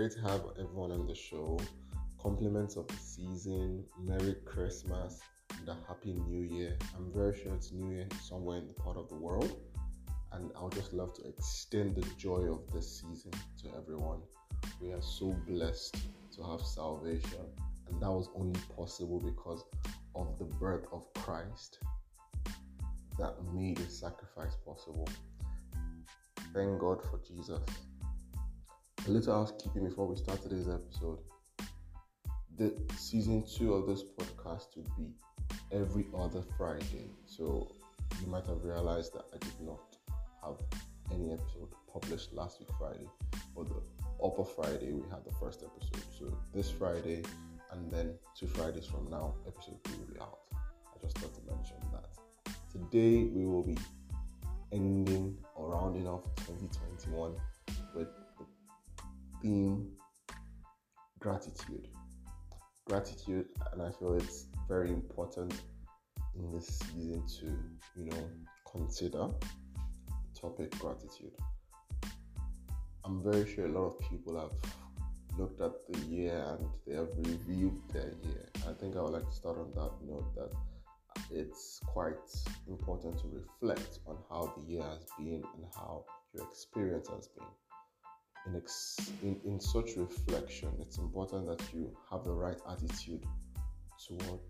great to have everyone on the show. Compliments of the season, Merry Christmas, and a Happy New Year. I'm very sure it's New Year somewhere in the part of the world, and I would just love to extend the joy of this season to everyone. We are so blessed to have salvation, and that was only possible because of the birth of Christ that made a sacrifice possible. Thank God for Jesus. A little housekeeping before we start today's episode. The season two of this podcast will be every other Friday. So you might have realized that I did not have any episode published last week Friday. But the upper Friday we had the first episode. So this Friday and then two Fridays from now, episode two will be out. I just thought to mention that. Today we will be ending or rounding off 2021 with theme gratitude. Gratitude, and I feel it's very important in this season to, you know, consider the topic gratitude. I'm very sure a lot of people have looked at the year and they have reviewed their year. I think I would like to start on that note that it's quite important to reflect on how the year has been and how your experience has been. In, ex- in, in such reflection, it's important that you have the right attitude towards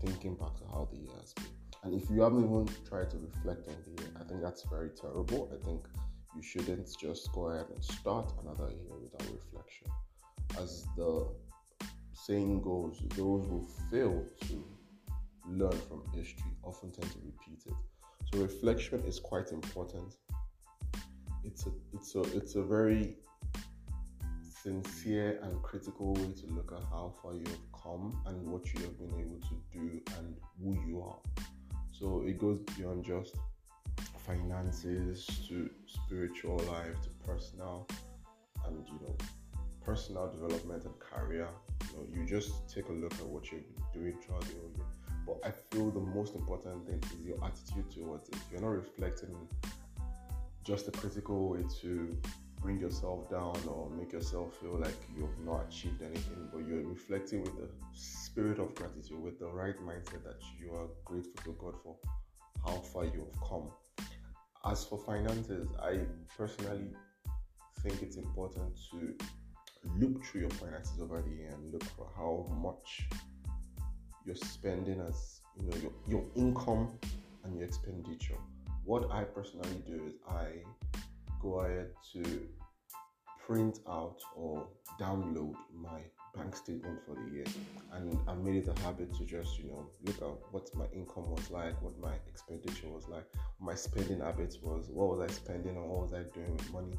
thinking back to how the year has been. And if you haven't even tried to reflect on the year, I think that's very terrible. I think you shouldn't just go ahead and start another year without reflection. As the saying goes, those who fail to learn from history often tend to repeat it. So reflection is quite important. It's a it's a it's a very sincere and critical way to look at how far you have come and what you have been able to do and who you are. So it goes beyond just finances to spiritual life to personal and you know personal development and career. You know, you just take a look at what been doing throughout the whole year but I feel the most important thing is your attitude towards it. You're not reflecting just a critical way to bring yourself down or make yourself feel like you've not achieved anything, but you're reflecting with the spirit of gratitude, with the right mindset that you are grateful to God for how far you have come. As for finances, I personally think it's important to look through your finances over the year and look for how much you're spending as you know your, your income and your expenditure. What I personally do is I go ahead to print out or download my bank statement for the year. And I made it a habit to just you know look at what my income was like what my expenditure was like my spending habits was what was I spending on what was I doing with money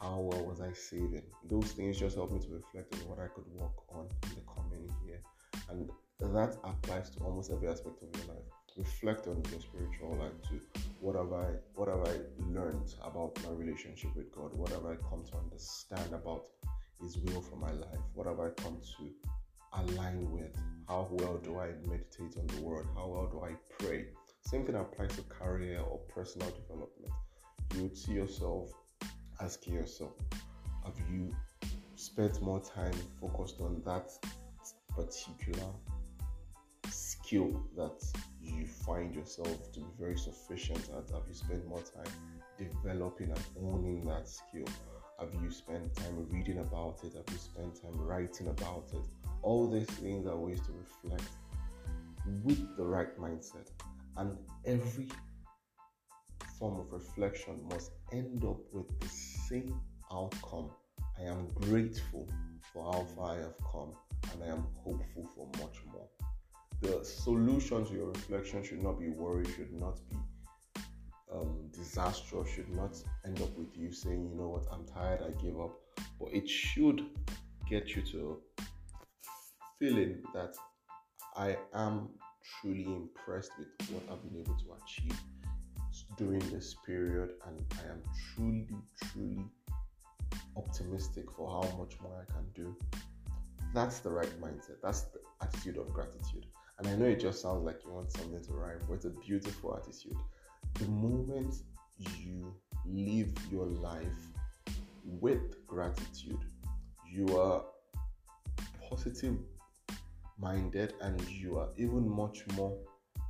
how well was I saving. Those things just help me to reflect on what I could work on in the coming year. And that applies to almost every aspect of your life. Reflect on your spiritual life too. What have I what have I learned about my relationship with God? What have I come to understand about his will for my life? What have I come to align with? How well do I meditate on the word? How well do I pray? Same thing applies to career or personal development. You would see yourself asking yourself, have you spent more time focused on that particular skill that you find yourself to be very sufficient at? Have you spent more time developing and owning that skill? Have you spent time reading about it? Have you spent time writing about it? All these things are ways to reflect with the right mindset. And every form of reflection must end up with the same outcome. I am grateful for how far I have come and I am hopeful for much more the solution to your reflection should not be worry, should not be um, disastrous, should not end up with you saying, you know what, I'm tired, I give up. But it should get you to feeling that I am truly impressed with what I've been able to achieve during this period, and I am truly, truly optimistic for how much more I can do. That's the right mindset. That's the attitude of gratitude. And I know it just sounds like you want something to rhyme, but it's a beautiful attitude. The moment you live your life with gratitude, you are positive minded and you are even much more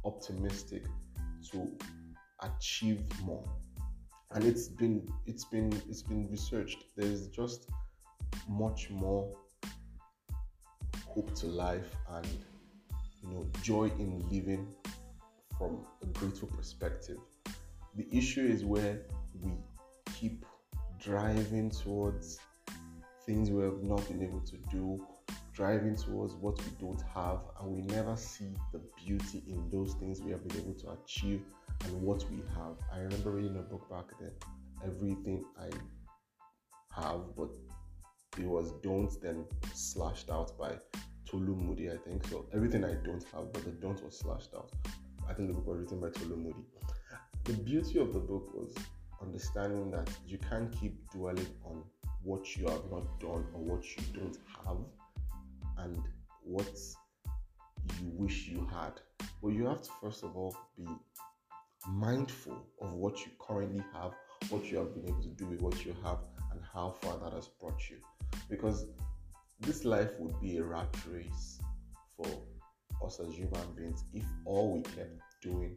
optimistic to achieve more and it's been it's been it's been researched there's just much more hope to life and you know joy in living from a grateful perspective the issue is where we keep driving towards things we have not been able to do driving towards what we don't have and we never see the beauty in those things we have been able to achieve and what we have. I remember reading a book back then, everything I have, but it was don't then slashed out by Tolu Moody, I think. So everything I don't have, but the don't was slashed out. I think the book was written by Tolu Moody. The beauty of the book was understanding that you can't keep dwelling on what you have not done or what you don't have and what you wish you had. But you have to first of all be mindful of what you currently have, what you have been able to do with what you have, and how far that has brought you. Because this life would be a rat race for us as human beings if all we kept doing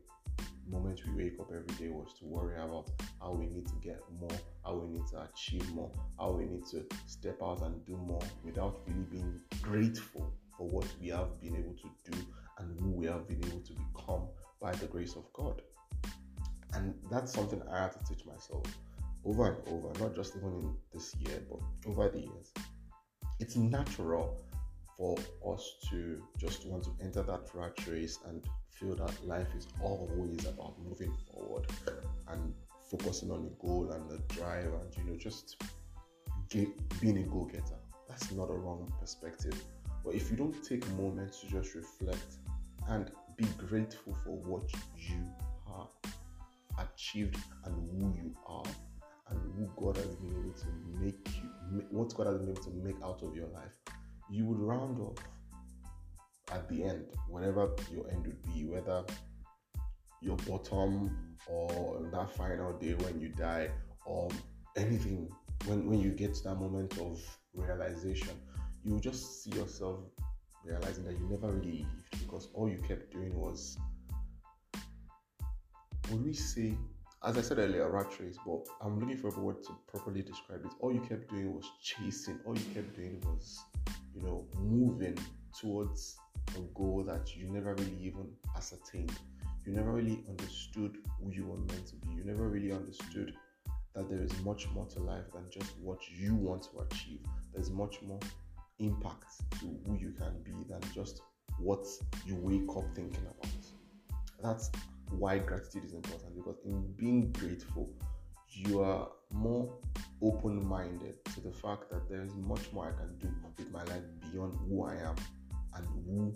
moment we wake up every day was to worry about how we need to get more, how we need to achieve more, how we need to step out and do more without really being grateful for what we have been able to do and who we have been able to become by the grace of God. And that's something I had to teach myself over and over, not just even in this year, but over the years. It's natural for us to just want to enter that rat race and feel that life is always about moving forward and focusing on the goal and the drive and you know just get, being a go-getter. That's not a wrong perspective. But if you don't take moments to just reflect and be grateful for what you have achieved and who you are and who God has been able to make you, what God has been able to make out of your life, you would round off at the end, whatever your end would be, whether your bottom or that final day when you die or anything, when, when you get to that moment of realization, you just see yourself realizing that you never really lived because all you kept doing was would we say as I said earlier, rat race, but I'm looking for a word to properly describe it. All you kept doing was chasing, all you kept doing was, you know, moving towards a goal that you never really even ascertained. You never really understood who you were meant to be. You never really understood that there is much more to life than just what you want to achieve. There's much more impact to who you can be than just what you wake up thinking about. That's why gratitude is important because in being grateful, you are more open minded to the fact that there is much more I can do with my life beyond who I am and who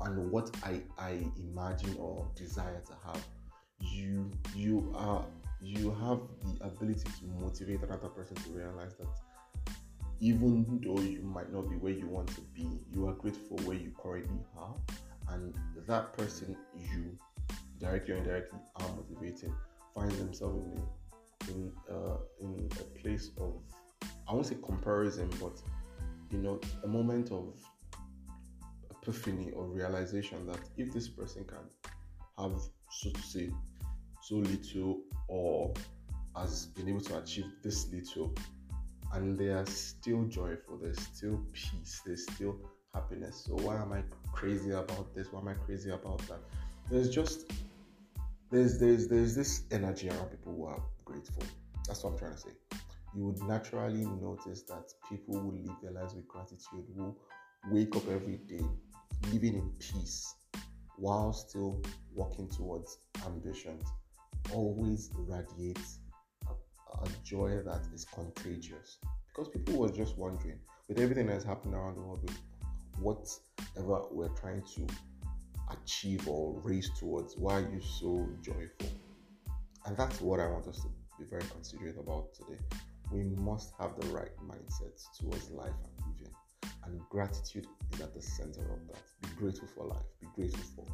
and what I, I imagine or desire to have. You you are you have the ability to motivate another person to realize that even though you might not be where you want to be, you are grateful where you currently are and that person you. Directly or indirectly are motivating. Finds themselves in a, in uh, in a place of I won't say comparison, but you know a moment of epiphany or realization that if this person can have so to say so little or has been able to achieve this little and they are still joyful there's still peace there's still happiness. So why am I crazy about this? Why am I crazy about that? There's just there's there's there's this energy around people who are grateful. That's what I'm trying to say. You would naturally notice that people who live their lives with gratitude, will wake up every day living in peace while still working towards ambitions, always radiate a, a joy that is contagious. Because people were just wondering, with everything that's happening around the world, with whatever we're trying to achieve or race towards. Why are you so joyful? And that's what I want us to be very considerate about today. We must have the right mindset towards life and living. And gratitude is at the center of that. Be grateful for life. Be grateful for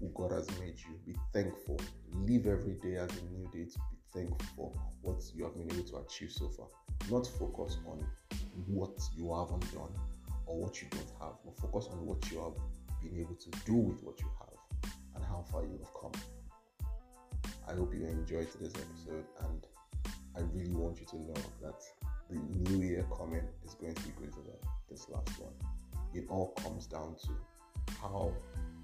who God has made you. Be thankful. Live every day as a new day to be thankful for what you have been able to achieve so far. Not focus on what you haven't done or what you don't have, but focus on what you have been able to do with what you have and how far you have come. I hope you enjoyed today's episode and I really want you to know that the new year coming is going to be greater than this last one. It all comes down to how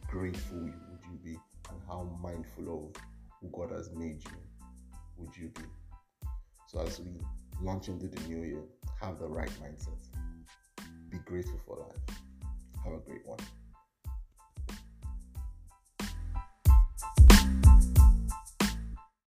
grateful would you be and how mindful of who God has made you would you be. So as we launch into the new year, have the right mindset. Grateful for life. Have a great one.